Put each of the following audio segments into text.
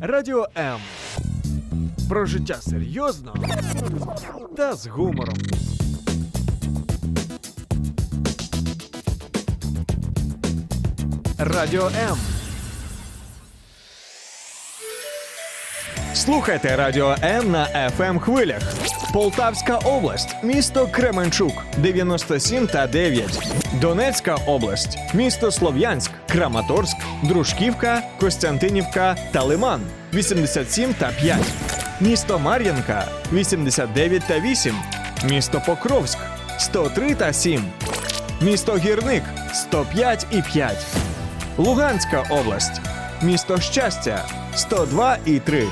Радіо М. Про життя серйозно та з гумором. Радіо М. Слухайте Радіо М на fm хвилях. Полтавська область, місто Кременчук 97 та 9. Донецька область, місто Слов'янськ, Краматорськ, Дружківка, Костянтинівка та Лиман 87 та 5. Місто Мар'їнка 89 та 8. Місто Покровськ 103 та 7. Місто Гірник 105 і 5. Луганська область. Місто Щастя 102 і 3.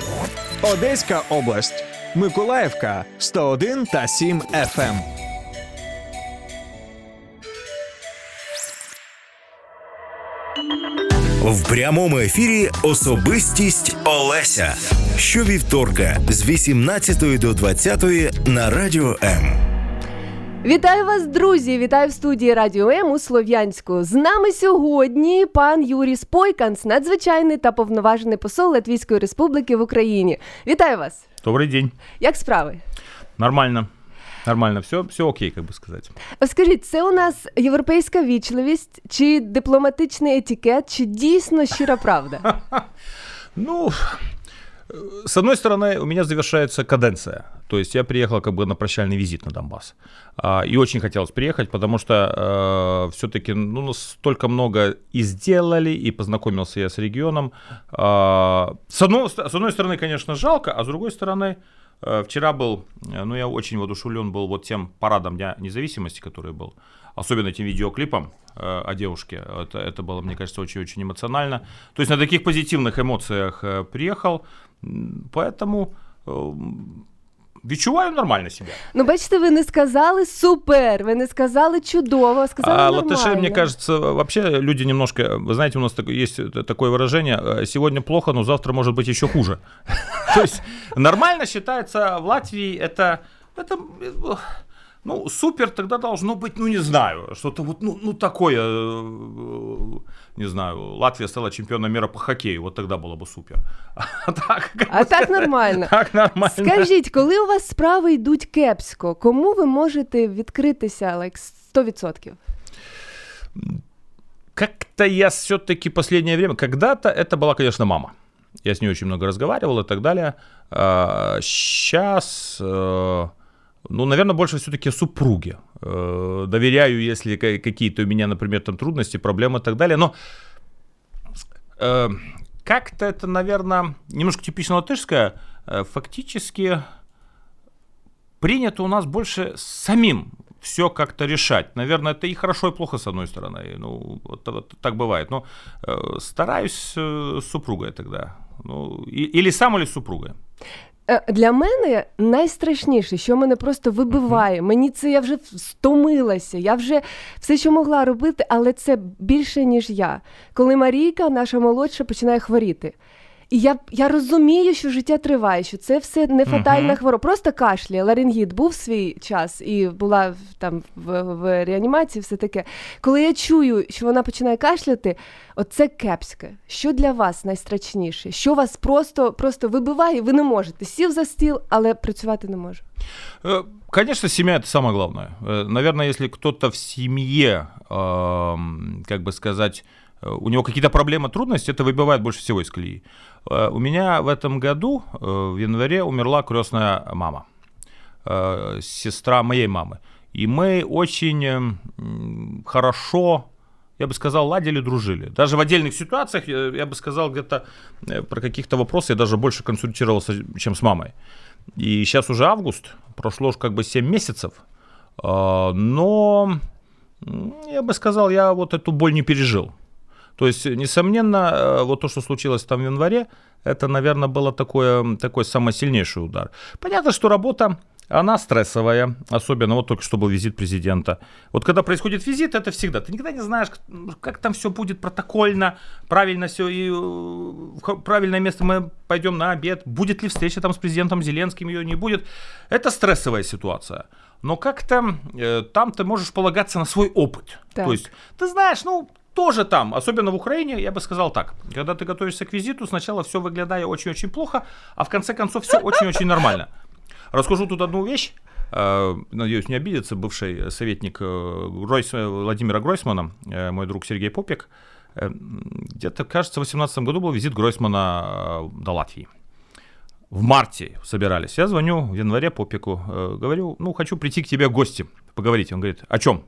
Одеська область. Миколаївка 101 та 7 FM. В прямому ефірі особистість Олеся. Щовівторка з 18 до 20 на радіо М. Вітаю вас, друзі! Вітаю в студії Радіо М у Слов'янську. З нами сьогодні пан Юрій Спойканс, надзвичайний та повноважений посол Латвійської Республіки в Україні. Вітаю вас! Добрый день. Як справи? Нормально. Нормально, все, все окей, как бы сказать. Скажіть, це у нас європейська вічливість, чи дипломатичний етикет, чи дійсно щира правда? Ну, э, с одной стороны, у меня завершается каденция. То есть я приехал как бы на прощальный визит на Донбасс. А, и очень хотелось приехать, потому что э, все-таки ну, столько много и сделали, и познакомился я с регионом. А, с, одной, с одной стороны, конечно, жалко, а с другой стороны, э, вчера был, э, ну я очень воодушевлен был вот тем парадом Дня независимости, который был. Особенно этим видеоклипом э, о девушке. Это, это было, мне кажется, очень-очень эмоционально. То есть на таких позитивных эмоциях э, приехал. Поэтому э, відчуваю нормально себя. Ну, бачите, ви не сказали супер, ви не сказали чудово, сказали А нормально. латыши, мне кажется, вообще люди немножко, вы знаете, у нас так- есть т- такое выражение, э, сегодня плохо, но завтра может быть еще хуже. То есть нормально считается в Латвии это, это э, ну, супер тогда должно быть, ну, не знаю, что-то вот, ну, ну такое, э, не знаю, Латвия стала чемпионом мира по хоккею, вот тогда было бы супер. А так, А нормально. Так нормально. Скажіть, коли у вас справи йдуть кепсько, кому ви можете відкритися like, 100%? Как-то я все-таки последнее время, когда-то это была, конечно, мама. Я с ней очень много разговаривал и так далее. Сейчас, ну, наверное, больше все-таки супруге. Э, Доверяю, если ка- какие-то у меня, например, там трудности, проблемы и так далее. Но э, как-то это, наверное, немножко типично латышское. Э, Фактически принято у нас больше самим все как-то решать. Наверное, это и хорошо, и плохо с одной стороны. Ну, вот, вот так бывает. Но стараюсь с супругой тогда. Ну, и- или сам, или с супругой. Е, Для мене найстрашніше, що мене просто вибиває. Мені це я вже стомилася. Я вже все, що могла робити, але це більше, ніж я. Коли Марійка, наша молодша, починає хворіти. І я, я розумію, що життя триває, що це все не фатальна Мгм. хвороба. Просто кашляє, ларингіт був свій час і була в- там в, в реанімації, все таке. Коли я чую, що вона починає кашляти, оце кепське. Що для вас найстрашніше? Що вас просто, просто вибиває, ви не можете. Сів за стіл, але працювати не можу. Э, Конечно, семья это самое главное. Э, Наверное, если кто-то в семье, эм, как бы сказать, э, у него какие-то проблемы, трудности, это выбивает больше всего из колеи. Э, У меня в этом году, э, в январе, умерла крестная мама, э, сестра моей мамы. И мы очень э, м, хорошо я бы сказал, ладили, дружили. Даже в отдельных ситуациях, я бы сказал, где-то про каких-то вопросы я даже больше консультировался, чем с мамой. И сейчас уже август, прошло ж как бы 7 месяцев, но я бы сказал, я вот эту боль не пережил. То есть, несомненно, э, вот то, что случилось там в январе, это, наверное, было такое, такой самый сильнейший удар. Понятно, что работа, она стрессовая, особенно вот только что был визит президента. Вот когда происходит визит, это всегда, ты никогда не знаешь, как- как там все будет протокольно, правильно все, и э, в правильное место мы пойдем на обед, будет ли встреча там с президентом Зеленским, ее не будет. Это стрессовая ситуация. Но как-то э, там ты можешь полагаться на свой опыт. Так. То есть, ты знаешь, ну, тоже там, особенно в Украине, я бы сказал так. Когда ты готовишься к визиту, сначала все выглядает очень-очень плохо, а в конце концов все очень-очень нормально. Расскажу тут одну вещь. Э, надеюсь, не обидится бывший советник э, Гройс, Владимира Гройсмана, э, мой друг Сергей Попик. Где-то, кажется, в 2018 году был визит Гройсмана до Латвии. В марте собирались. Я звоню в январе Попику, говорю, ну, хочу прийти к тебе в гости, поговорить. Он говорит, о чем?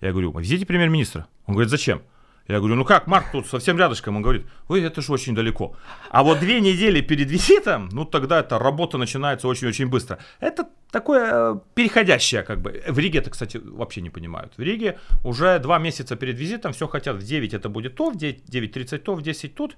Я говорю, визите премьер-министра. Он говорит, зачем? Я говорю, ну как, Марк тут совсем рядышком. Он говорит, ой, это же очень далеко. А вот две недели перед визитом, ну тогда эта работа начинается очень-очень быстро. Это такое э, переходящее как бы. В Риге это, кстати, вообще не понимают. В Риге уже два месяца перед визитом все хотят в 9 это будет то, в 9.30 то, в 10 тут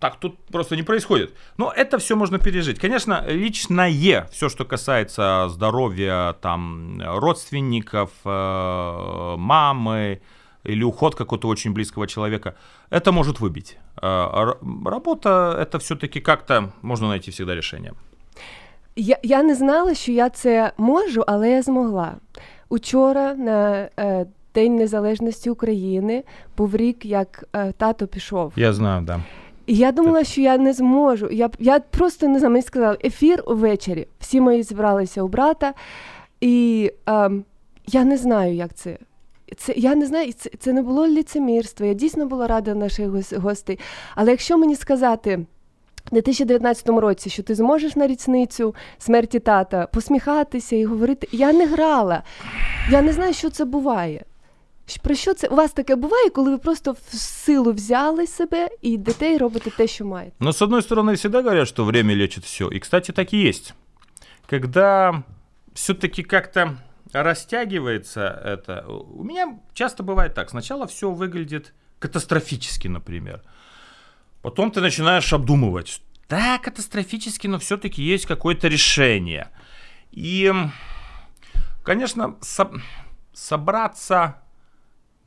Так тут просто не происходит. Но это все можно пережить. Конечно, личное, все, что касается здоровья там родственников, э, мамы, или уход какого-то очень близкого человека, это может выбить. А работа это все-таки как-то можна знайти всегда рішення. Я я не знала, що я це можу, але я змогла. Учора на е, День Незалежності України був рік, як е, тато пішов. Я знаю, да. І я думала, що я не зможу. Я я просто не знаю, мені сказали, ефір увечері. Всі мої зібралися у брата, і е, я не знаю, як це це я не знаю, це, це не було ліцемірство. Я дійсно була рада наших гостей. Але якщо мені сказати. У 2019 році, що ти зможеш на річницю смерті тата посміхатися і говорити, я не грала, я не знаю, що це буває. Про що це у вас таке буває, коли ви просто в силу взяли себе і йдете і робите те, що маєте? Ну, с одной стороны, всегда говорят, что время лечит все. И, кстати, так и есть. Когда все-таки как-то растягивается это. У меня часто бывает так. Сначала все выглядит катастрофически, например. Потом ты начинаешь обдумывать. Да, катастрофически, но все-таки есть какое-то решение. И, конечно, со- собраться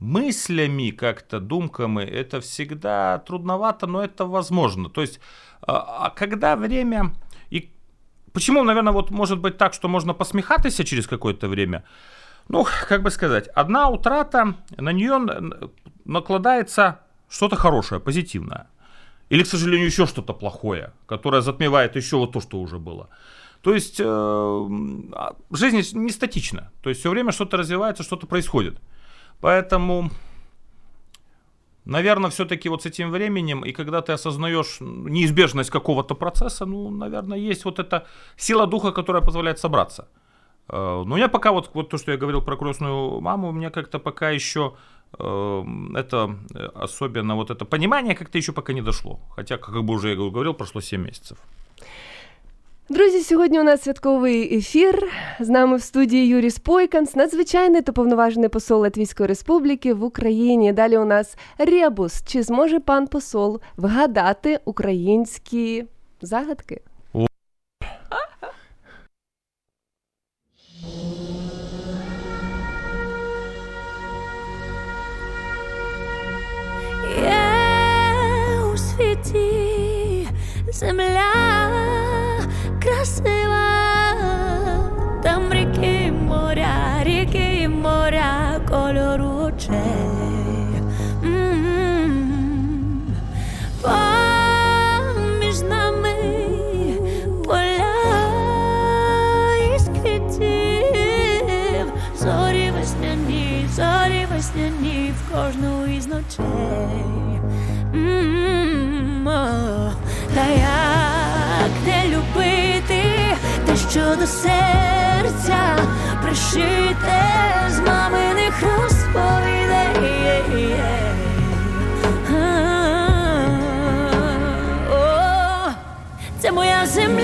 мыслями как-то, думками, это всегда трудновато, но это возможно. То есть, а, а когда время Почему, наверное, вот может быть так, что можно посмехаться через какое-то время? Ну, как бы сказать, одна утрата, на нее накладается что-то хорошее, позитивное. Или, к сожалению, еще что-то плохое, которое затмевает еще вот то, что уже было. То есть э, а, жизнь не статична. То есть все время что-то развивается, что-то происходит. Поэтому Наверное, все-таки вот с этим временем, и когда ты осознаешь неизбежность какого-то процесса, ну, наверное, есть вот эта сила духа, которая позволяет собраться. Э, но меня пока вот, вот то, что я говорил про крестную маму, у меня как-то пока еще э, это особенно вот это понимание как-то еще пока не дошло. Хотя, как бы уже я говорил, прошло 7 месяцев. Друзі, сьогодні у нас святковий ефір. З нами в студії Юрій Спойканс, надзвичайний та повноважений посол Латвійської Республіки в Україні. Далі у нас Ребус. Чи зможе пан посол вгадати українські загадки? Є у світі земля красива, там ріки моря, ріки моря, кольору очей. Поміж нами поля із квітів, зорі весняні, зорі весняні в кожну із ночей. Та До серця пришите з маминих розповідей. Це моя земля,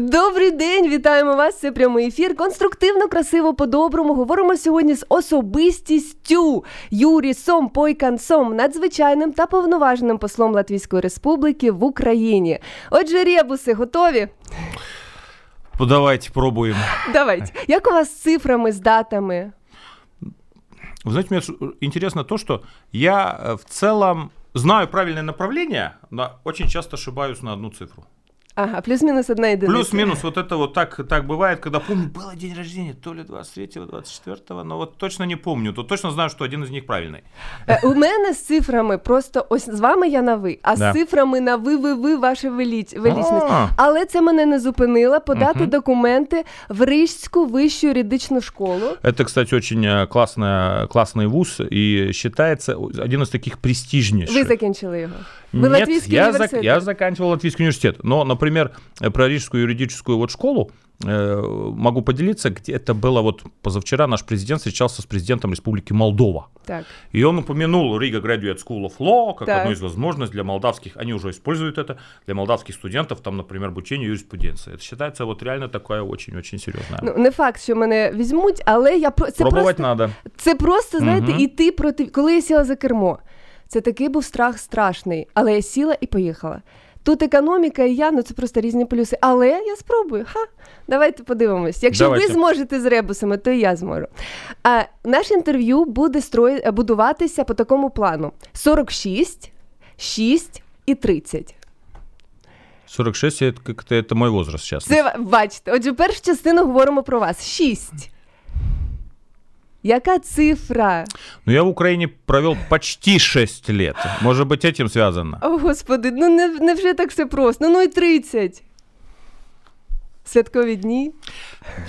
Добрий день, вітаємо вас. Це прямий ефір. Конструктивно, красиво, по-доброму. Говоримо сьогодні з особистістю Юрісом Пойкансом, надзвичайним та повноваженим послом Латвійської Республіки в Україні. Отже, ребуси готові? Давайте пробуем. Давайте. Як у вас з цифрами, з датами? Вы знаете, мне интересно то, что я э, в целом знаю правильное направление, но очень часто ошибаюсь на одну цифру. Ага, плюс-мінус одна єдиниця. Плюс-минус вот это вот так, так бывает, когда помню, было день рождения, то ли 23-го, 24-го, но вот точно не помню, то точно знаю, что один из них правильный. Е, У мене з цифрами просто ось з вами я на ви, а Да. з цифрами на ви, ви, ви, ваше веліч, велічність. А. Але це мене не зупинило подати документи в Рижську вищу юридичну школу. Это, кстати, очень э, классная, классный вуз и считается один из таких престижнейших. Ви закінчили його. Ви Нет, Латвійський я, зак- університет. я заканчивал Латвийский университет. Но, например, э, про Рижскую юридическую вот школу э, могу поделиться, где это было вот позавчера наш президент встречался с президентом Республики Молдова. Так. И он упомянул Riga Graduate School of Law как Так. одну из возможностей для молдавских, они уже используют это, для молдавских студентов, там, например, обучение юриспруденции. Это считается вот реально такая очень-очень серьезная. Ну, не факт, що мене візьмуть, але я про це Пробовать просто, надо. це просто, знаєте, Мгм. іти проти. Коли я сіла за кермо, це такий був страх страшний, але я сіла і поїхала. Тут економіка і я, ну це просто різні плюси. Але я спробую. Ха, давайте подивимось. Якщо Давайте. ви зможете з ребусами, то і я зможу. А наше інтерв'ю буде строї... будуватися по такому плану: 46, 6 і 30. 46 это как-то это мой возраст сейчас. Це бачите. Отже, першу частину говоримо про вас. 6. Яка цифра? Ну, я в Украине провел почти 6 лет. Может быть, этим связано. О, господи, ну не, не вже так все просто. Ну, ну і 30. Святкові дні.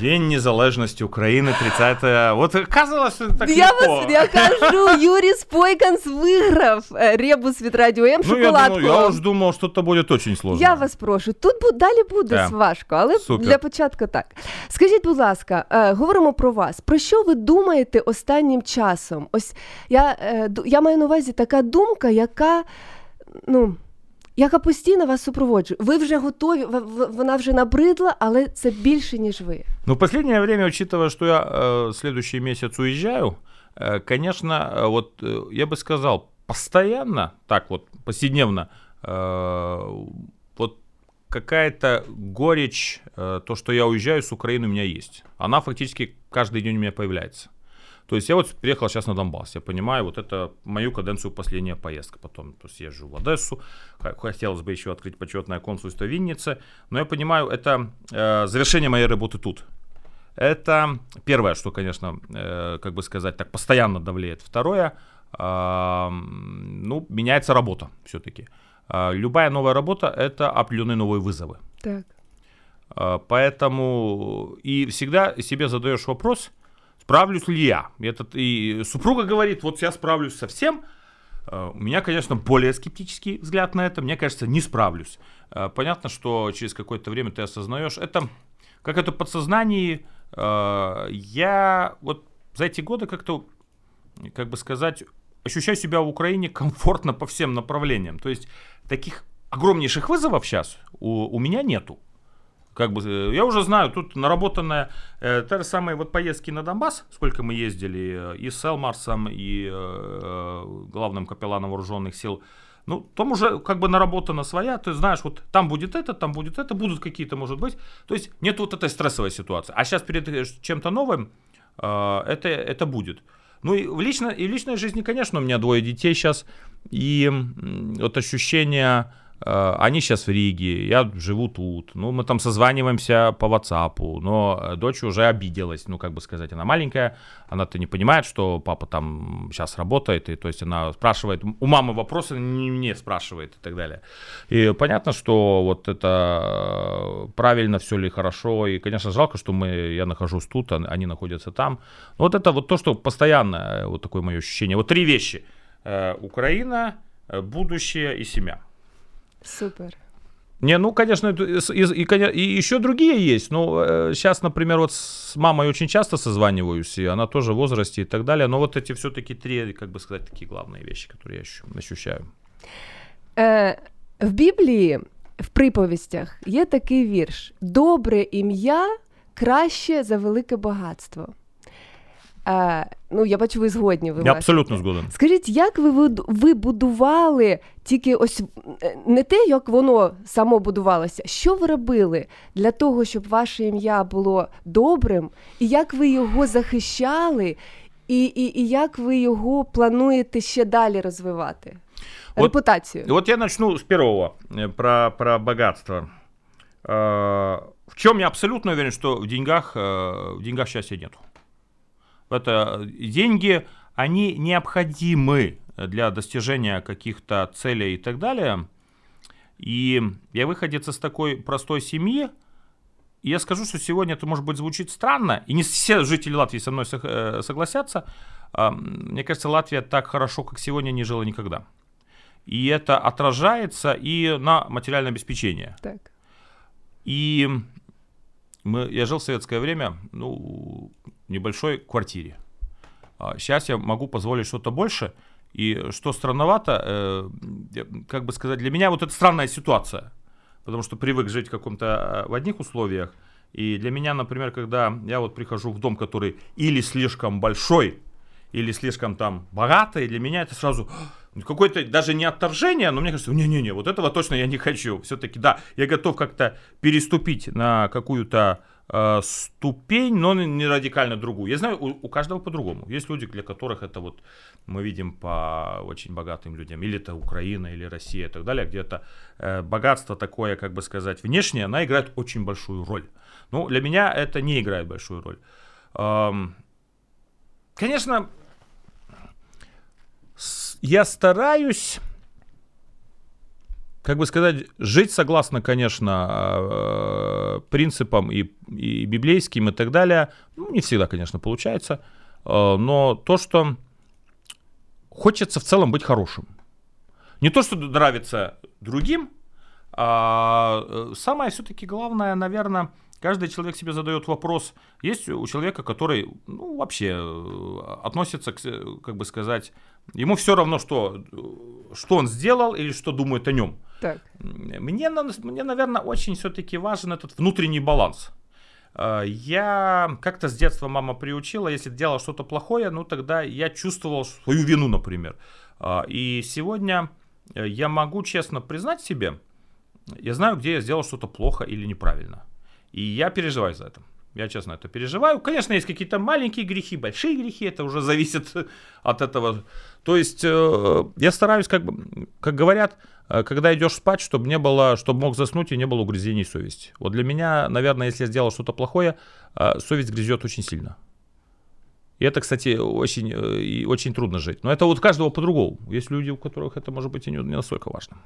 День незалежности Украины, 30 Вот казалось, так я легко. вас я кажу, Юрій Спойканс виграв е, ребус від радіо М Ну, я, шоколадку. думал, я вам. уж думал, что это будет очень сложно. Я вас прошу, тут далі буде Так. важко, але Супер. для початку так. Скажіть, будь ласка, е, говоримо про вас. Про що ви думаєте останнім часом? Ось я, е, я маю на увазі така думка, яка ну. Яка постійно вас супроводжує. Ви вже готові, в- в- вона вже набридла, але це більше, ніж ви. Ну, в последнее время, учитывая, что я э, следующий месяц уезжаю, э, конечно, э, вот э, я бы сказал, постоянно, так вот, повседневно, э, вот какая-то горечь, э, то, что я уезжаю с Украины, у меня есть. Она фактически каждый день у меня появляется. То есть я вот приехал сейчас на Донбасс, я понимаю, вот это мою каденцию последняя поездка. Потом то есть езжу в Одессу, хотелось бы еще открыть почетное консульство в Виннице, но я понимаю, это э, завершение моей работы тут. Это первое, что, конечно, э, как бы сказать, так постоянно давлеет. Второе, а, м, ну, меняется работа все-таки. Любая новая работа – это определенные новые вызовы. Так. А, Поэтому и всегда себе задаешь вопрос, справлюсь ли я. Этот, и супруга говорит, вот я справлюсь со всем. А, У меня, конечно, более скептический взгляд на это. Мне кажется, не справлюсь. А, Понятно, что через какое-то время ты осознаешь, это как это подсознание. а, Я вот за эти годы как-то, как бы сказать, ощущаю себя в Украине комфортно по всем направлениям. То есть таких огромнейших вызовов сейчас у, у меня нету. Как бы, э, я уже знаю, тут наработанная э, те же самые вот поездки на Донбасс, сколько мы ездили э, и с Элмарсом, и э, главным капелланом вооруженных сил. Ну, там уже как бы наработана своя, ты знаешь, вот там будет это, там будет это, будут какие-то, может быть. То есть нет вот этой стрессовой ситуации. А сейчас перед э, чем-то новым э, это, это будет. Ну и в, лично, и в личной жизни, конечно, у меня двое детей сейчас, и вот ощущение Они сейчас в Риге, я живу тут. Ну, мы там созваниваемся по WhatsApp, но э, дочь уже обиделась, ну, как бы сказать, она маленькая, она-то не понимает, что папа там сейчас работает, и то есть она спрашивает, у мамы вопросы не мне спрашивает и так далее. И понятно, что вот это э, правильно все ли хорошо, и, конечно, жалко, что мы, я нахожусь тут, а они находятся там. Но вот это вот то, что постоянно, э, вот такое мое ощущение. Вот три вещи. Э, Украина, э, будущее и семья. Супер. Не, ну, конечно, это и, с- и, и, коня- и еще другие есть. Ну, сейчас, например, вот с мамой очень часто созваниваюсь, и она тоже в возрасте и так далее. Но вот эти все-таки три, как бы сказать, такие главные вещи, которые я ощу- ощущаю. Е, в Біблії, в приповістях, є такий вірш: Добре ім'я краще за велике багатство. Е, ну, я бачу, ви згодні. Ви Я власне. абсолютно згоден. Скажіть, як ви, вид- ви будували тільки ось е, не те, як воно само будувалося, що ви робили для того, щоб ваше ім'я було добрим, і як ви його захищали, і, і, і як ви його плануєте ще далі розвивати? От- Репутацію. Вот я начну с первого, э, про, про богатство. Э, В чем я абсолютно уверен, что в деньгах, э, в деньгах счастья нету. Это э, деньги, они необходимы для достижения каких-то целей и так далее. И я выходец из такой простой семьи, и я скажу, что сегодня это, может быть, звучит странно, и не все жители Латвии со мной э, согласятся. А, Мне кажется, Латвия так хорошо, как сегодня, не жила никогда. И это отражается и на материальное обеспечение. Так. И мы, я жил в советское время ну, небольшой квартире. А Сейчас я могу позволить что-то больше. И что странновато, э, как бы сказать, для меня вот это странная ситуация. Потому что привык жить в каком-то э, в одних условиях. И для меня, например, когда я вот прихожу в дом, который или слишком большой, или слишком там богатый, для меня это сразу какое-то даже не отторжение, но мне кажется, не-не-не, вот этого точно я не хочу. Все-таки, да, я готов как-то переступить на какую-то э, ступень, но не радикально другую. Я знаю, у, у каждого по-другому. Есть люди, для которых это вот мы видим по очень богатым людям, или это Украина, или Россия и так далее, где это э, богатство такое, как бы сказать, внешнее, она играет очень большую роль. Ну, для меня это не играет большую роль. Эм, конечно, я стараюсь, как бы сказать, жить согласно, конечно, э, принципам и, и библейским и так далее. Ну, не всегда, конечно, получается. Э, Но то, что хочется в целом быть хорошим. Не то, что нравится другим, а э, самое все-таки главное, наверное, каждый человек себе задает вопрос. Есть у человека, который, ну, вообще относится, к, как бы сказать, ему все равно, что, что он сделал или что думает о нем. Так. Мне, мне наверное, очень все-таки важен этот внутренний баланс. Э, Я как-то с детства мама приучила, если делал что-то плохое, ну тогда я чувствовал свою вину, например. А, И сегодня э, я могу честно признать себе, я знаю, где я сделал что-то плохо или неправильно. И я переживаю за это. Я честно это переживаю. Конечно, есть какие-то маленькие грехи, большие грехи, это уже зависит от этого. То есть э, я стараюсь, как как говорят, э, когда идешь спать, чтобы не было, чтобы мог заснуть и не было угрызений совести. Вот для меня, наверное, если я сделал что-то плохое, э, совесть грызет очень сильно. И это, кстати, очень, и очень трудно жить. Но это вот каждого по-другому. Есть люди, у которых это может быть и не настолько важно.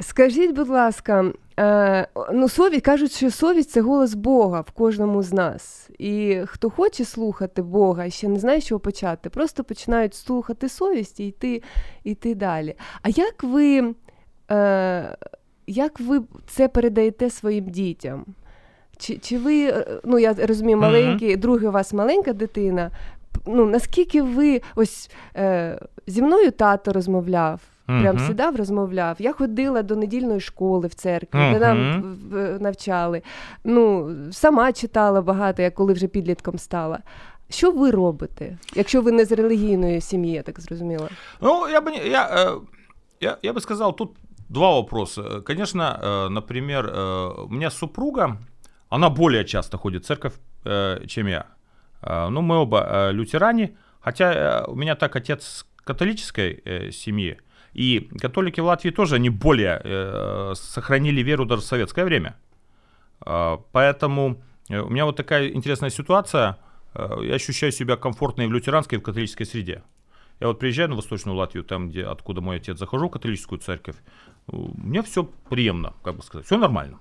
Скажіть, будь ласка, е, ну совість кажуть, що совість це голос Бога в кожному з нас. І хто хоче слухати Бога і ще не знає, чого почати, просто починають слухати совість і йти, йти далі. А як ви, е, як ви це передаєте своїм дітям? Чи, чи ви, е, ну я розумію, маленький, другий у вас маленька дитина. Ну, наскільки ви ось е, зі мною тато розмовляв, прям Мгм. сідав, розмовляв. Я ходила до недільної школи в церкві, де нам Мгм. в- в- навчали. Ну, сама читала багато, я коли вже підлітком стала. Що ви робите, якщо ви не з релігійної сім'ї, я так зрозуміла? Ну, я бы, не- я, э, я, я бы сказал, тут два вопроса. Э, Конечно, э, например, э, у меня супруга, она более часто ходит в церковь, э, чем я. Э, Ну, мы оба э, лютеране, хотя э, у меня так отец с католической э, семьи, И католики в Латвии тоже не более э, сохранили веру даже в советское время. А, Поэтому э, у меня вот такая интересная ситуация. Э, Я ощущаю себя комфортно и в лютеранской, и в католической среде. Я вот приезжаю на Восточную Латвию, там, где, откуда мой отец, захожу в католическую церковь. Меня все приемно, как бы сказать, все нормально.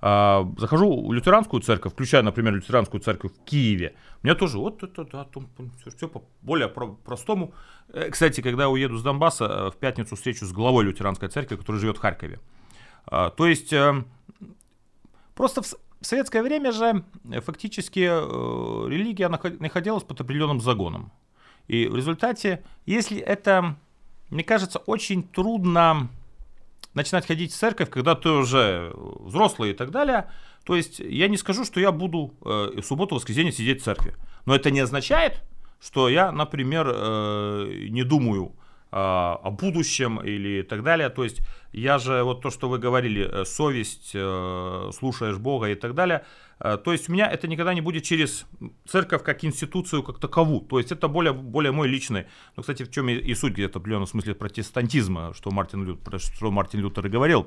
А, захожу в лютеранскую церковь, включая, например, лютеранскую церковь в Киеве. Мне тоже вот это, да, все, по более про- простому. Э, Кстати, когда я уеду с Донбасса, э, в пятницу встречу с главой лютеранской церкви, который живет в Харькове. А, То есть э, Просто в советское время же э, фактически религия нахо- находилась под определенным загоном. И в результате, если это, мне кажется, очень трудно начинать ходить в церковь, когда ты уже взрослый и так далее. То есть я не скажу, что я буду э, субботу, воскресенье сидеть в церкви. Но это не означает, что я, например, э, не думаю о будущем или так далее. То есть я же, вот то, что вы говорили, э, совесть, э, слушаешь Бога и так далее. Э, То есть у меня это никогда не будет через церковь как институцию как таковую. То есть это более, более мой личный. Ну, кстати, в чем и, суть где-то в определенном смысле протестантизма, что Мартин, Лю- про что Мартин Лютер и говорил.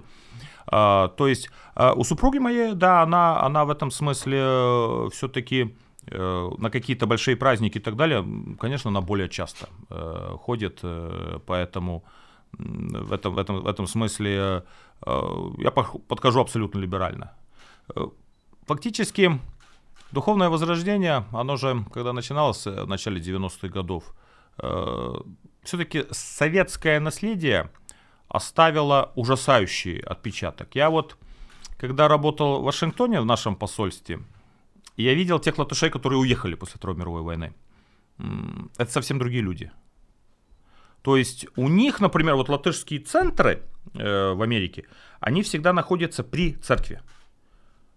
А, то есть а, у супруги моей, да, она, она в этом смысле все-таки на какие-то большие праздники и так далее, конечно, она более часто э, ходит, э, поэтому в этом, в этом, в этом смысле э, я подхожу абсолютно либерально. Э, Фактически духовное возрождение, оно же, когда начиналось э, в начале 90-х годов, все-таки советское наследие оставило ужасающий отпечаток. Я вот, когда работал в Вашингтоне в нашем посольстве, я видел тех латышей, которые уехали после Второй мировой войны. Это совсем другие люди. То есть у них, например, вот латышские центры э, в Америке, они всегда находятся при церкви.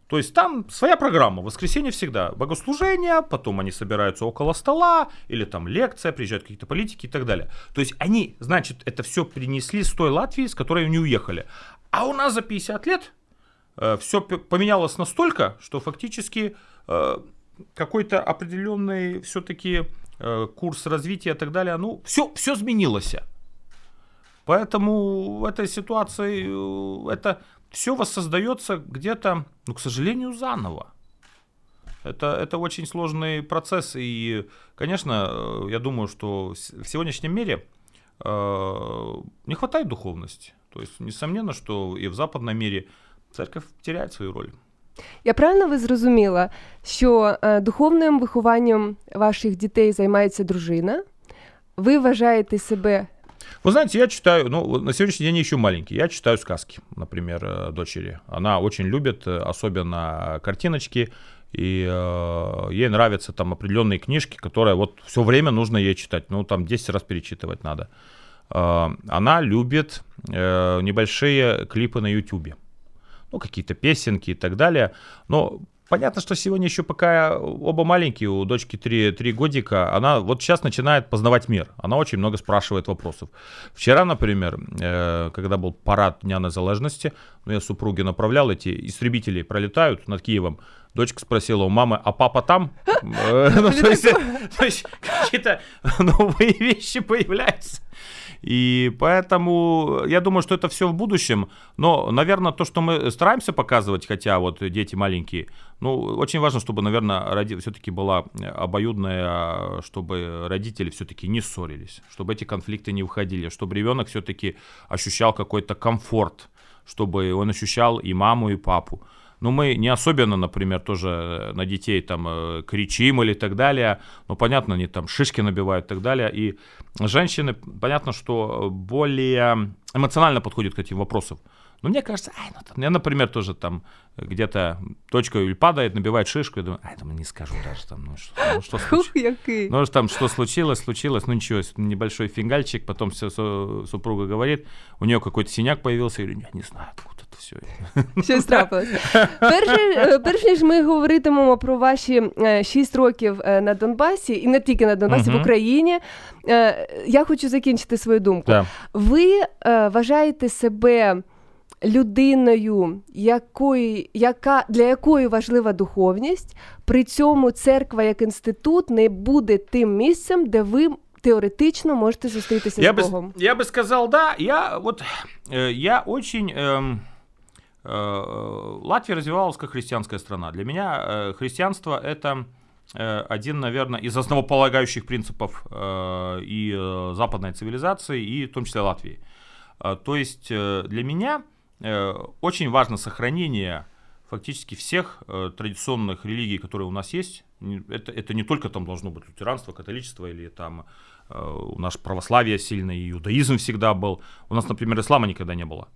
То есть там своя программа, воскресенье всегда богослужение, потом они собираются около стола, или там лекция, приезжают какие-то политики и так далее. То есть они, значит, это все принесли с той Латвии, с которой они уехали. А у нас за 50 лет все поменялось настолько, что фактически э, какой-то определенный все-таки курс развития и так далее, ну, все, все изменилось. Поэтому в этой ситуации э, это все воссоздается где-то, ну, к сожалению, заново. Это, это очень сложный процесс. И, конечно, э, я думаю, что в сегодняшнем мире э, не хватает духовности. То есть, несомненно, что и в западном мире церковь теряет свою роль. Я правильно ви зрозуміла, що е, духовним вихованням ваших дітей займається дружина? Ви вважаєте себе Вы знаете, я читаю, ну, вот на сегодняшний день я еще маленький, я читаю сказки, например, э, дочери. Она очень любит, э, особенно картиночки, и э, ей нравятся там определенные книжки, которые вот все время нужно ей читать, ну, там 10 раз перечитывать надо. Э, она любит э, небольшие клипы на YouTube, ну, какие-то песенки и так далее, но Понятно, что сегодня еще пока оба маленькие, у дочки 3, 3 годика, она вот сейчас начинает познавать мир. Она очень много спрашивает вопросов. Вчера, например, э, когда был парад Дня незалежности, ну, я супруге направлял, эти истребители пролетают над Киевом. Дочка спросила у мамы, а папа там? Ну, то есть какие-то новые вещи появляются. И поэтому я думаю, что это все в будущем. Но, наверное, то, что мы стараемся показывать, хотя вот дети маленькие, ну, очень важно, чтобы, наверное, роди... все-таки была обоюдная, чтобы родители все-таки не ссорились, чтобы эти конфликты не выходили, чтобы ребенок все-таки ощущал какой-то комфорт, чтобы он ощущал и маму, и папу. Ну, мы не особенно, например, тоже на детей там э, кричим или так далее. Ну, понятно, они там шишки набивают и так далее. И женщины, понятно, что более эмоционально подходят к этим вопросам. Но мне кажется, ай, ну, там, я, например, тоже там где-то точка или падает, набивает шишку, я думаю, ай, думаю, не скажу даже там, ну что, ну, что случилось? Ну, там что случилось, случилось, ну ничего, небольшой фингальчик, потом все супруга говорит, у нее какой-то синяк появился, говорю, я не знаю, откуда все. Щось трапилось. Перше, е, перш ніж ми говоритимемо про ваші е, шість років е, на Донбасі, і не тільки на Донбасі, Мгм. в Україні, е, я хочу закінчити свою думку. Да. Ви е, вважаєте себе людиною, якої, яка, для якої важлива духовність, при цьому церква як інститут не буде тим місцем, де ви теоретично можете зустрітися Я з бы, Богом. я бы сказал, да. Я вот э, я очень эм, э, Латвия развивалась как христианская страна. Для меня э, христианство это э, один, наверное, из основополагающих принципов э, и э, западной цивилизации, и в том числе Латвии. То есть э, для меня э, очень важно сохранение фактически всех э, традиционных религий, которые у нас есть. Это, это не только там должно быть лютеранство, католичество или там э, у нас православие сильное, и иудаизм всегда был. У нас, например, ислама никогда не было.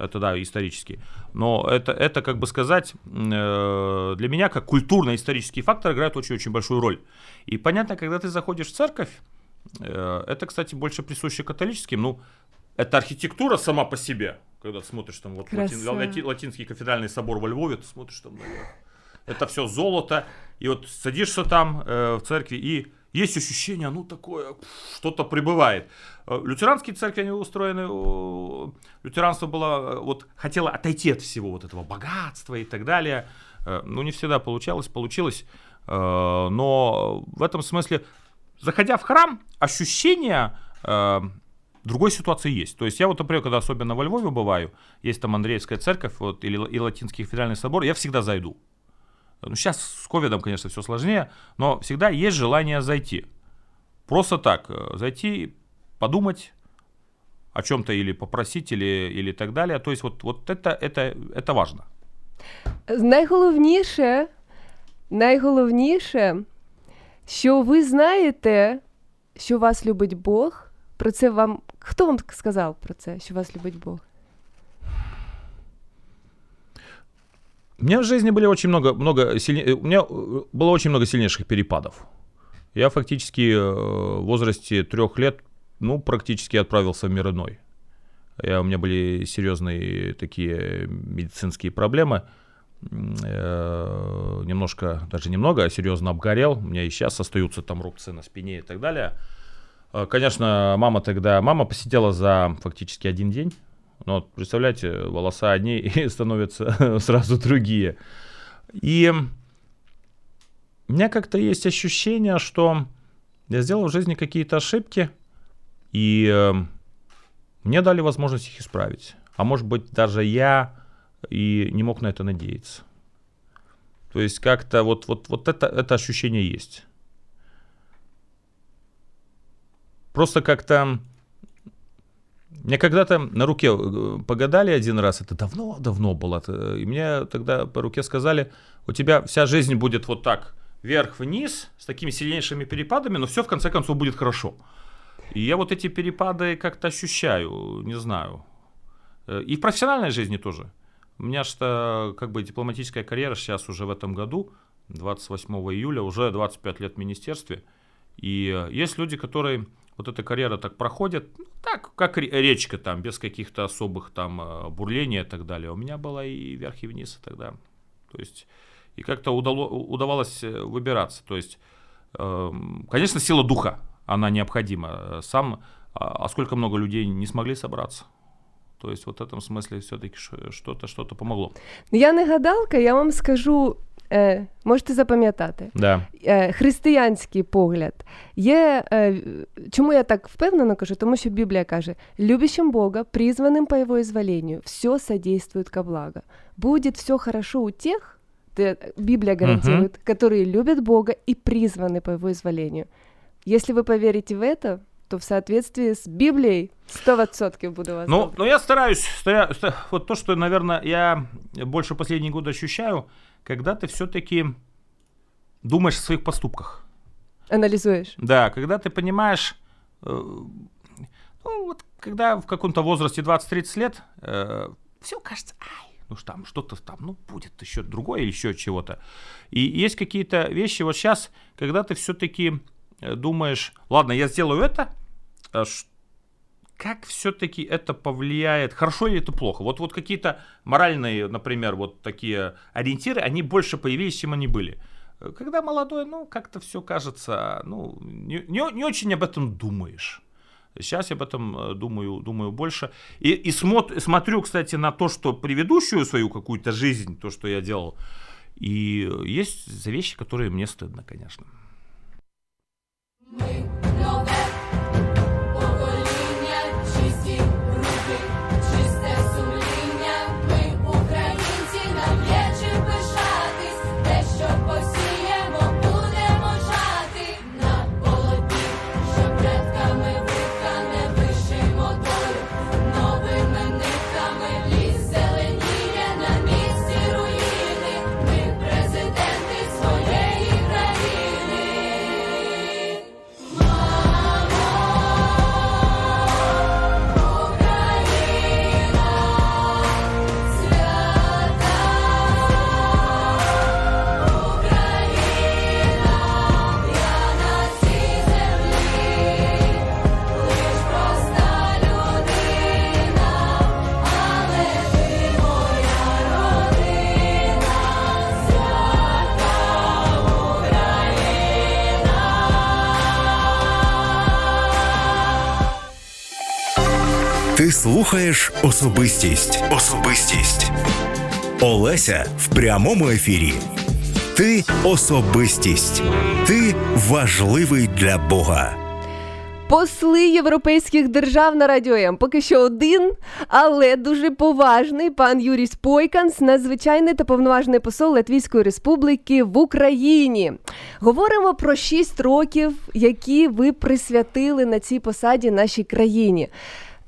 Это да, исторически. Но это, это как бы сказать, э, для меня как культурно-исторический фактор играет очень-очень большую роль. И понятно, когда ты заходишь в церковь, э, это, кстати, больше присуще католическим, ну, это архитектура сама по себе. Когда смотришь там вот латин- лати- латинский кафедральный собор во Львове, ты смотришь там наверх. Это все золото. И вот садишься там э, в церкви, и есть ощущение, ну такое, что-то прибывает. Э, Лютеранские церкви, они устроены, лютеранство было, э, вот хотело отойти от всего вот этого богатства и так далее. Э, Ну, не всегда получалось, получилось. Но в этом смысле, заходя в храм, ощущение другой ситуации есть. То есть я вот, например, когда особенно во Львове бываю, есть там Андреевская церковь вот, или, и Латинский федеральный собор, я всегда зайду. Ну, сейчас с ковидом, конечно, все сложнее, но всегда есть желание зайти. Просто так, э, зайти, подумать о чем-то или попросить, или, или так далее. То есть вот, вот это, это, это важно. Найголовніше, найголовніше, що ви знаєте, що вас любить Бог. Про це вам. Хто вам сказав про це, що вас любить Бог? У меня в жизни были очень много, много сильне- э, у меня э, было очень много сильнейших перепадов. Я фактически э, в возрасте трех лет, ну, практически отправился в мир иной. Я, у меня были серьезные такие медицинские проблемы. Э, немножко, даже немного, а серьезно обгорел. У меня и сейчас остаются там рубцы на спине и так далее. Э, Конечно, мама тогда, мама посидела за фактически один день. Ну, вот, представляете, волоса одни и становятся сразу другие. И у меня как-то есть ощущение, что я сделал в жизни какие-то ошибки, и э, мне дали возможность их исправить. А может быть, даже я и не мог на это надеяться. То есть как-то вот, вот, вот это, это ощущение есть. Просто как-то мне когда-то на руке э, погадали один раз, это давно-давно было, это- и мне тогда по руке сказали, у тебя вся жизнь будет вот так, вверх-вниз, с такими сильнейшими перепадами, но все в конце концов будет хорошо. И я вот эти перепады как-то ощущаю, не знаю. Э, И в профессиональной жизни тоже. У меня что как бы дипломатическая карьера сейчас уже в этом году, 28 июля, уже 25 лет в министерстве. И э, есть люди, которые вот эта карьера так проходит, ну, так, как ре- речка там, без каких-то особых там э, бурлений и так далее. У меня было и вверх, и вниз тогда. То есть, и как-то удало, удавалось э, выбираться. То есть, эм, конечно, сила духа, она необходима. Э, Сам, а а сколько много людей не смогли собраться. То есть, вот в этом смысле все-таки что-то, что-то помогло. Ну, Я не гадалка, я вам скажу, е, можете запам'ятати. Да. Е, християнський погляд є. Е, чому я так впевнено кажу? Тому що Біблія каже: любящим Бога, призванным по Его изволению, все содействует ко благо. Будет все хорошо у тех, те- Библия гарантирует, которые любят Бога и призваны по Его изволению. Если вы поверите в это, то в соответствии с Библией 100% буду вас Ну, добре. ну я стараюсь, стараюсь, ста- вот то, что, наверное, я больше последние годы ощущаю, когда ты все-таки думаешь о своих поступках. аналізуєш. Да, когда ты понимаешь, э, ну вот когда в каком-то возрасте 20-30 лет, все кажется, ай, ну ж там что-то там, ну будет еще другое еще чего-то. И есть какие-то вещи, вот сейчас, когда ты все-таки думаешь, ладно, я сделаю это, а как все-таки это повлияет, хорошо или это плохо? Вот, вот какие-то моральные, например, вот такие ориентиры, они больше появились, чем они были. Когда молодой, ну, как-то все кажется, ну, не, не- не очень об этом думаешь. Сейчас я об этом э, думаю, думаю больше. И, и смот- смотрю, кстати, на то, что предыдущую свою какую-то жизнь, то, что я делал. И есть за вещи, которые мне стыдно, конечно. Слухаєш особистість. Особистість. Олеся в прямому ефірі. Ти особистість. Ти важливий для Бога. Посли європейських держав на радіо М. Поки що один, але дуже поважний пан Юрій Спойканс, надзвичайний та повноважний посол Латвійської республіки в Україні. Говоримо про 6 років, які ви присвятили на цій посаді нашій країні.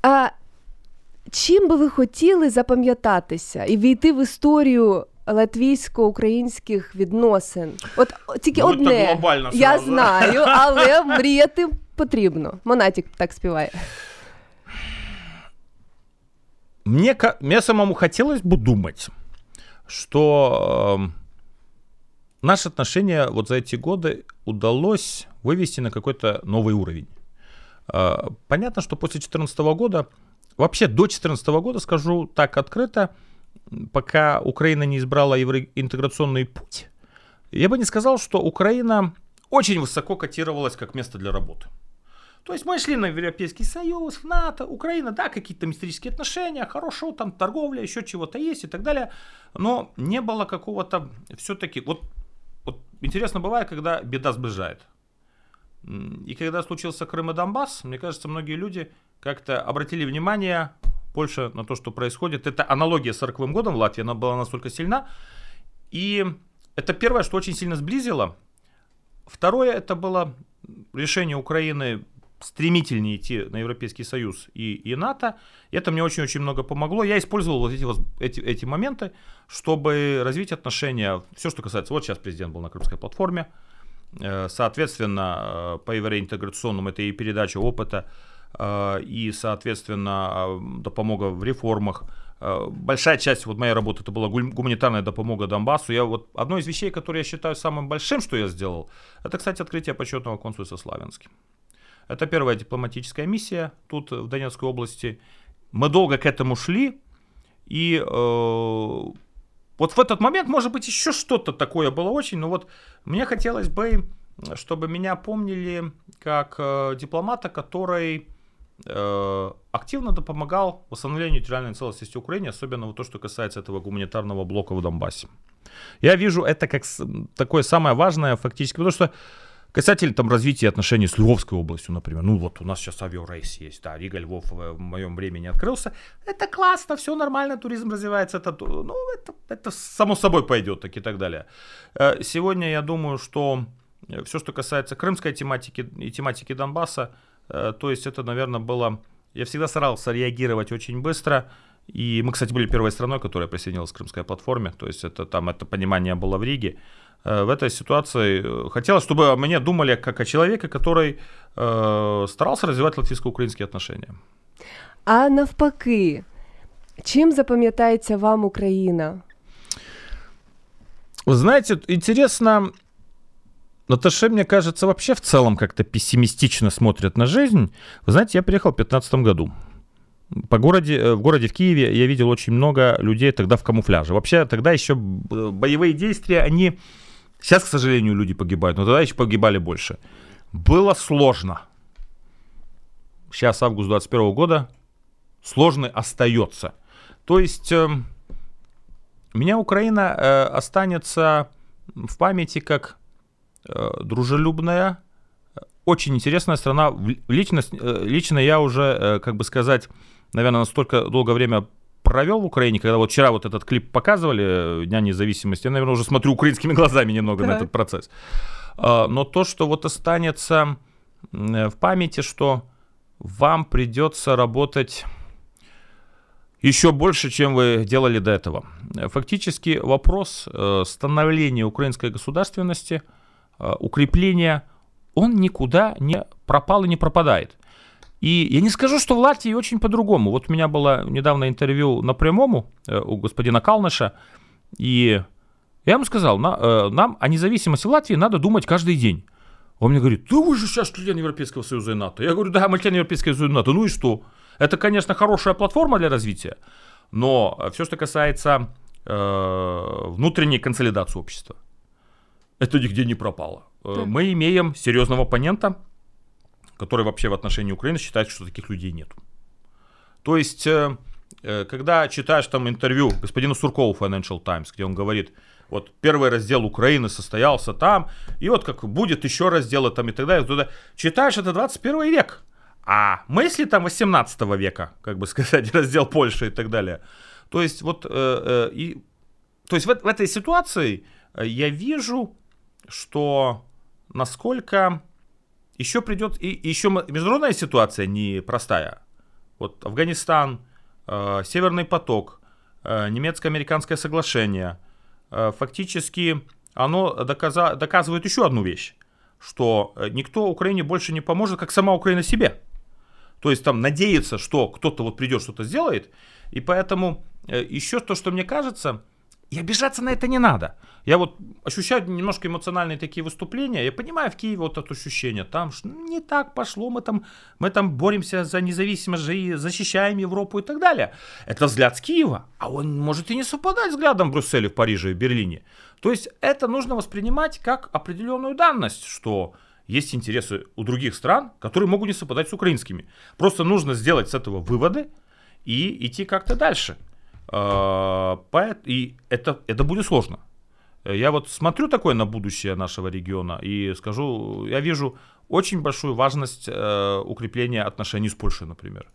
А чим би ви хотіли запам'ятатися і війти в історію латвійсько-українських відносин? От о, тільки Ну, це одне глобально я сразу. знаю, але мріяти потрібно. Монатік так співає. Мне, ка- мне самому хотелось бы думать, что эм, наши отношения вот за эти годы удалось вывести на какой-то новый уровень. Э, понятно, что после 2014 года, вообще до 2014 года, скажу так открыто, пока Украина не избрала евроинтеграционный путь, я бы не сказал, что Украина очень высоко котировалась как место для работы. То есть мы шли на Европейский Союз, в НАТО, Украина, да, какие-то исторические отношения, хорошо, там торговля, еще чего-то есть и так далее, но не было какого-то все-таки, вот, вот интересно бывает, когда беда сближает. И когда случился Крым и Донбасс, мне кажется, многие люди как-то обратили внимание больше на то, что происходит. Это аналогия с 40 годом в Латвии, она была настолько сильна. И это первое, что очень сильно сблизило. Второе, это было решение Украины стремительнее идти на Европейский Союз и, и НАТО. Это мне очень-очень много помогло. Я использовал вот эти, воз- эти, эти моменты, чтобы развить отношения. Все, что касается... Вот сейчас президент был на Крымской платформе. Э, Соответственно, э, по евроинтеграционному это и передача опыта, э, и, соответственно, допомога в реформах. Большая часть вот моей работы это была гуманитарная допомога Донбассу. Я вот одно из вещей, которые я считаю самым большим, что я сделал, это, кстати, открытие почетного консульства Славянске. Это первая дипломатическая миссия тут, в Донецкой области. Мы долго к этому шли, и э, вот в этот момент, может быть, еще что-то такое было очень, но вот мне хотелось бы, чтобы меня помнили как э, дипломата, который э, активно допомагал восстановлению территориальной целостности Украины, особенно вот то, что касается этого гуманитарного блока в Донбассе. Я вижу это как такое самое важное фактически, потому что Касательно там развития отношений с Львовской областью, например. Ну вот у нас сейчас авиарейс есть, да, Рига, Львов э, в моем времени открылся. Это классно, все нормально, туризм развивается, это, то- ну, это, это само собой пойдет так и так далее. Э, Сегодня я думаю, что все, что касается крымской тематики и тематики Донбасса, э, то есть это, наверное, было... Я всегда старался реагировать очень быстро, и мы, кстати, были первой страной, которая присоединилась к крымской платформе, то есть это там это понимание было в Риге. Э, В этой ситуации э, хотелось, чтобы о мне думали как о человеке, который э, старался развивать латвийско-украинские отношения. А навпаки, чим запам'ятається вам Україна? Вы знаете, интересно, Наташа, мне кажется, вообще в целом как-то пессимистично смотрят на жизнь. Вы знаете, я приехал в 2015 году. По городе, э, в городе в Киеве я видел очень много людей тогда в камуфляже. Вообще тогда еще боевые действия, они... Сейчас, к сожалению, люди погибают, но тогда еще погибали больше. Было сложно. Сейчас август 21 года. Сложный остается. То есть... у меня Украина э, останется в памяти как э, дружелюбная, э, очень интересная страна. В- Лично, с- э, лично я уже, э, как бы сказать, наверное, настолько долгое время провел в Украине, когда вот вчера вот этот клип показывали, э, Дня независимости, я, наверное, уже смотрю украинскими глазами немного на Так. этот процесс. А, Но то, что вот останется м, в памяти, что вам придется работать еще больше, чем вы делали до этого. Э, Фактически вопрос э, становления украинской государственности, э, укрепления, он никуда не пропал и не пропадает. И я не скажу, что в Латвии очень по-другому. Вот у меня было недавно интервью на прямому э, у господина Калныша, и я ему сказал, на- э, нам о независимости Латвии надо думать каждый день. Он мне говорит, да вы же сейчас член Европейского Союза и НАТО. Я говорю, да, мы член Европейского Союза и НАТО. Ну и что? Это, конечно, хорошая платформа для развития, но все, что касается э, внутренней консолидации общества, это нигде не пропало. Э, Так. Мы имеем серьезного оппонента, который вообще в отношении Украины считает, что таких людей нет. То есть, э, э, когда читаешь там интервью господина Суркова Financial Times, где он говорит, вот первый раздел Украины состоялся там, и вот как будет еще разделы там и так далее, туда читаешь, это 21 век. А мысли там 18 века, как бы сказать, раздел Польши и так далее. То есть вот, э, и, то есть в, в этой ситуации я вижу, что насколько еще придет, и еще международная ситуация непростая. Вот Афганистан, э, Северный поток, э, немецко-американское соглашение, э, фактически оно доказа- доказывает еще одну вещь, что никто Украине больше не поможет, как сама Украина себе. То есть там надеяться, что кто-то вот придет, что-то сделает. И поэтому еще то, что мне кажется, и обижаться на это не надо. Я вот ощущаю немножко эмоциональные такие выступления. Я понимаю в Киеве вот это ощущение. Там не так пошло, мы там, мы там боремся за независимость, защищаем Европу и так далее. Это взгляд с Киева. А он может и не совпадать взглядом в Брюсселе, в Париже и Берлине. То есть это нужно воспринимать как определенную данность, что есть интересы у других стран, которые могут не совпадать с украинскими. Просто нужно сделать с этого выводы и идти как-то дальше. А, И это, это будет сложно. Я вот смотрю такое на будущее нашего региона и скажу, я вижу очень большую важность э, укрепления отношений с Польшей, например.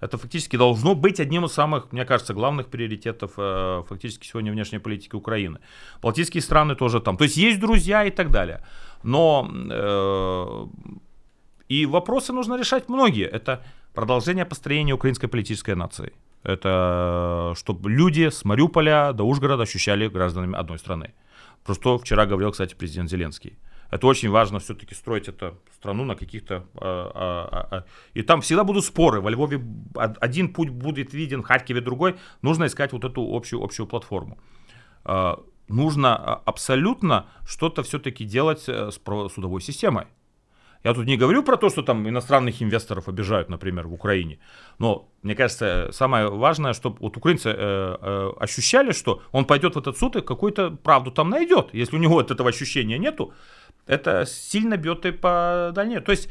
Это фактически должно быть одним из самых, мне кажется, главных приоритетов э, фактически сегодня внешней политики Украины. Балтийские страны тоже там. То есть есть друзья и так далее. Но э, и вопросы нужно решать многие. Это продолжение построения украинской политической нации. Это чтобы люди с Мариуполя до Ужгорода ощущали гражданами одной страны. Про что вчера говорил, кстати, президент Зеленский. Это очень важно все-таки строить эту страну на каких-то... а, а, а, и там всегда будут споры. Во Львове од- один путь будет виден, в Харькове другой. Нужно искать вот эту общую, общую платформу. Нужно абсолютно что-то все-таки делать э, с судовой системой. Я тут не говорю про то, что там иностранных инвесторов обижают, например, в Украине. Но мне кажется, самое важное, чтобы вот украинцы э, э, ощущали, что он пойдет в этот суд и какую-то правду там найдет. Если у него вот этого ощущения нету, это сильно бьет и по дальнейшему. То есть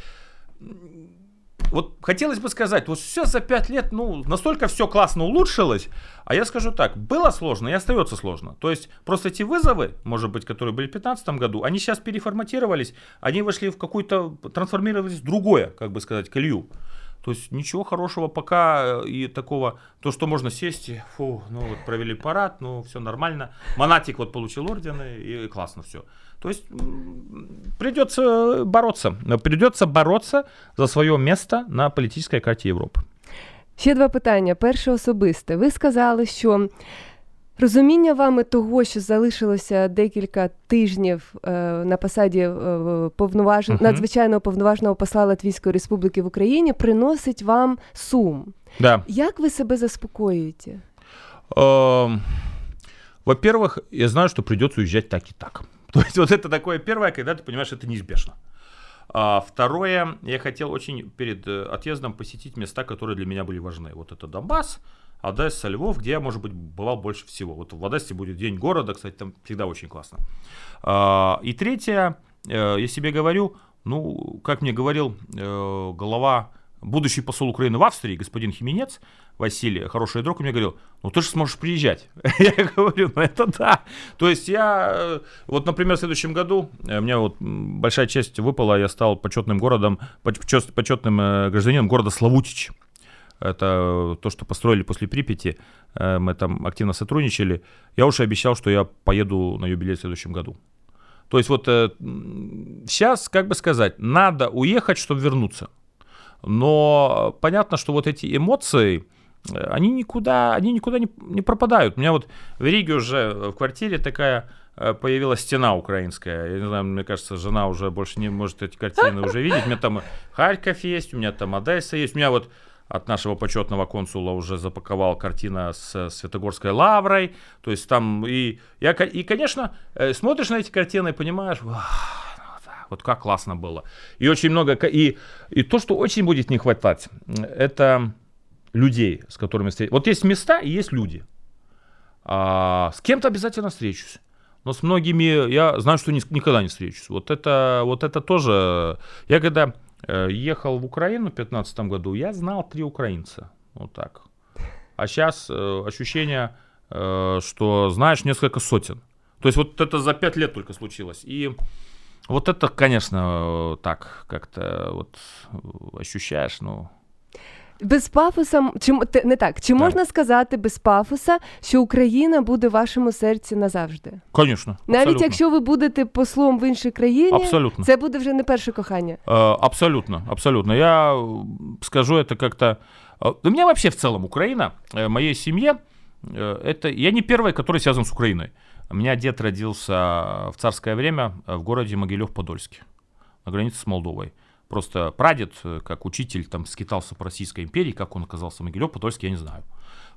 вот хотелось бы сказать, вот все за пять лет, ну, настолько все классно улучшилось, а я скажу так, было сложно и остается сложно. То есть просто эти вызовы, может быть, которые были в 2015 году, они сейчас переформатировались, они вошли в какую-то, трансформировались в другое, как бы сказать, колею. То есть ничего хорошего пока э, и такого, то, что можно сесть, и, фу, ну вот провели парад, ну все нормально. Монатик вот получил ордены, и, классно все. То есть придется бороться, придется бороться за свое место на политической карте Европы. Ще два питання. Перше особисте. Ви сказали, що розуміння вами того, що залишилося декілька тижнів е, на посаді е, повноваж... Мгм. надзвичайного повноважного посла Латвійської Республіки в Україні, приносить вам сум. Да. Як ви себе заспокоюєте? Эм, Во-первых, я знаю, что придется уезжать так и так. То есть вот это такое первое, когда ты понимаешь, это неизбежно. А второе, я хотел очень перед э, отъездом посетить места, которые для меня были важны. Вот это Донбасс, Одесса, Львов, где я, может быть, бывал больше всего. Вот в Одессе будет День города, кстати, там всегда очень классно. А, И третье, э, я себе говорю, ну, как мне говорил э, глава, будущий посол Украины в Австрии, господин Хименец, Василий, хороший друг, мне говорил, ну ты же сможешь приезжать. Я говорю, ну это да. То есть я, э, вот, например, в следующем году, мне вот большая честь выпала, я стал почетным городом, поч- почетным гражданином города Славутич. Это то, что построили после Припяти. Э, Мы там активно сотрудничали. Я уже обещал, что я поеду на юбилей в следующем году. То есть вот сейчас, как бы сказать, надо уехать, чтобы вернуться. Но понятно, что вот эти эмоции, э, они никуда, они никуда не, не пропадают. У меня вот в Риге уже в квартире такая э, появилась стена украинская. Я не знаю, мне кажется, жена уже больше не может эти картины уже видеть. У меня там Харьков есть, у меня там Одесса есть. У меня вот от нашего почетного консула уже запаковал картина с Святогорской лаврой. То есть там и, я, и конечно, э, смотришь на эти картины и понимаешь, «Вау, ну вот как классно было. И очень много, и, и то, что очень будет не хватать, м, это людей, с которыми встреч. Вот есть места и есть люди. А, с кем-то обязательно встречусь. Но с многими я знаю, что ни- никогда не встречусь. Вот это, вот это тоже. Я когда э, ехал в Украину в 2015 году, я знал три украинца. Вот так. А сейчас ощущение, э, что знаешь несколько сотен. То есть вот это за пять лет только случилось. И вот это, конечно, э, так как-то вот э, ощущаешь, ну, Без пафоса, м- чи м- те- не так, чи можна сказати без пафоса, що Україна буде в вашому серці назавжди? конечно. Навіть абсолютно. якщо ви будете послом в іншій країні, Абсолютно. це буде вже не перше кохання. Э, Абсолютно, абсолютно. Я э, скажу это как-то... э, У меня вообще в целом Украина, э, моей семье, э, это... Я не первый, который связан с Украиной. У меня дед родился в царское время э, в городе Могилев-Подольске, на границе с Молдовой. Просто прадед, э, как учитель, там скитался по Российской империи, как он оказался в Могилев-Подольске, я не знаю.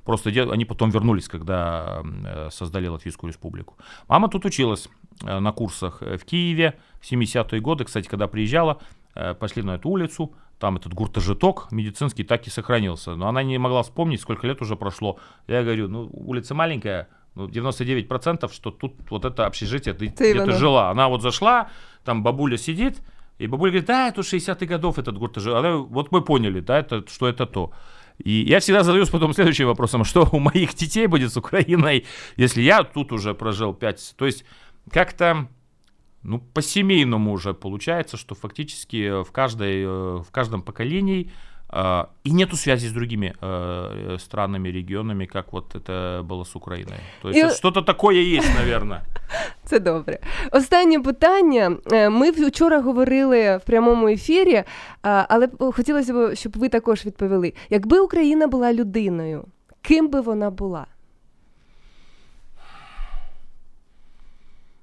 Просто они потом вернулись, когда э, создали Латвийскую республику. Мама тут училась э, на курсах в Киеве в 70-е годы. Кстати, когда приезжала, пошли на эту улицу, там этот гуртожиток медицинский так и сохранился. Но она не могла вспомнить, сколько лет уже прошло. Я говорю, ну, улица маленькая, ну, 99%, что тут вот это общежитие, ты, Ты где-то жила. Она вот зашла, там бабуля сидит, и бабуля говорит, да, это 60-х годов этот. Она, Вот мы поняли, да, это, что это то. И я всегда задаюсь потом следующим вопросом, что у моих детей будет с Украиной, если я тут уже прожил 5... То есть как-то, ну, по-семейному уже получается, что фактически в, каждой, э, в каждом поколении и нету связи с другими э, странами, регионами, как вот это было с Украиной. То есть И- это что-то такое есть, наверное. Це добре. Останнє питання. Е, Ми вчора говорили в прямому ефірі, е, але б хотілося б, щоб ви також відповіли. Якби Україна була людиною, ким би вона була?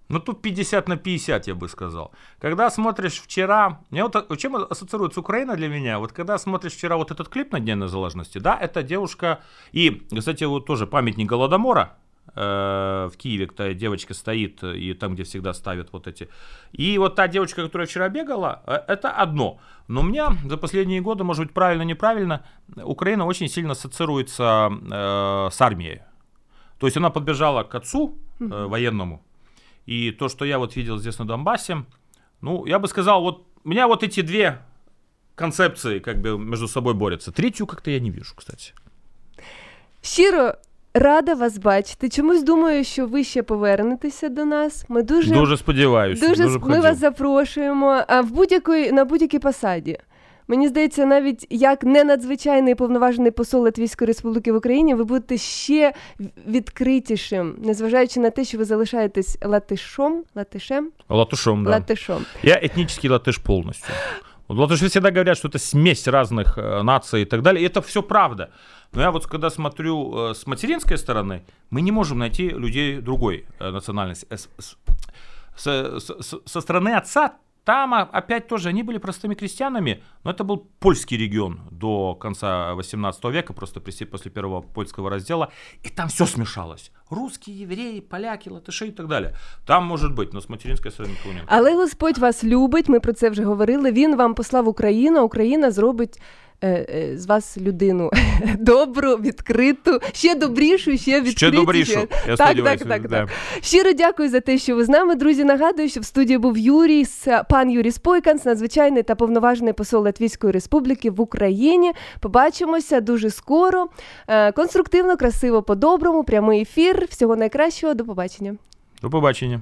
Ну, тут 50 на 50, я бы сказал. Когда смотришь вчера... Мне вот а- чем ассоциируется Украина для меня? Вот когда смотришь вчера вот этот клип на Дне незалежности, да, это девушка... И, кстати, вот тоже памятник Голодомора, э, в Киеве, когда девочка стоит, и там, где всегда ставят вот эти. И вот та девочка, которая вчера бегала, э, это одно. Но у меня за последние годы, может быть, правильно, неправильно, Украина очень сильно ассоциируется э, с армией. То есть она подбежала к отцу э, военному, и то, что я вот видел здесь на Донбассе, ну, я бы сказал, вот у меня вот эти две концепции как бы между собой борются. Третью как-то я не вижу, кстати. Щиро рада вас бачити. Чомусь думаю, що ви ще повернетеся до нас. Ми дуже, Дуже сподіваюся. дуже, дуже б ми хотів. вас запрошуємо а, в будь-якої на будь-якій посаді. Мені здається, навіть як не надзвичайний повноважений посол Латвійської Республіки в Україні, ви будете ще відкритішим, незважаючи на те, що ви залишаєтесь латишом, латишем, Латышом, да. латишом. Я этнический латыш полностью. Вот латыши всегда говорят, что это смесь разных э, наций и так далее. И это все правда. Но я вот когда смотрю э, с материнской стороны, мы не можем найти людей другой э, национальности. Э, с- с- с- с- с- со стороны отца там а, опять тоже они были простыми крестьянами, но это был польский регион до конца 18 века, просто при- после первого польского раздела, и там все смешалось. Русские, евреи, поляки, латыши и так далее. Там может быть, но с материнской стороны никого нет. Але Господь вас любить, ми про це вже говорили. Він вам послав Україну, а Україна зробить. е, е, З вас людину добру, відкриту, ще добрішу, ще відкритішу. Ще добрішу, я так, так, так, да. так. Щиро дякую за те, що ви з нами. Друзі, нагадую, що в студії був Юрій, пан Юрій Спойканс, надзвичайний та повноважений посол Латвійської Республіки в Україні. Побачимося дуже скоро. Е, Конструктивно, красиво, по-доброму, прямий ефір. Всього найкращого, до побачення. До побачення.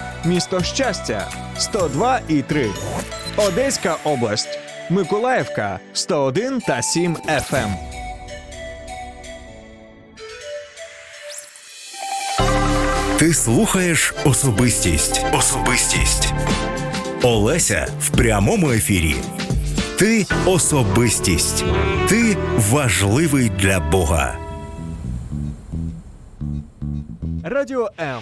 місто Щастя 102 і 3. Одеська область, Миколаївка 101 та 7 FM. Ти слухаєш особистість. Особистість. Олеся в прямому ефірі. Ти особистість. Ти важливий для Бога. Радіо М.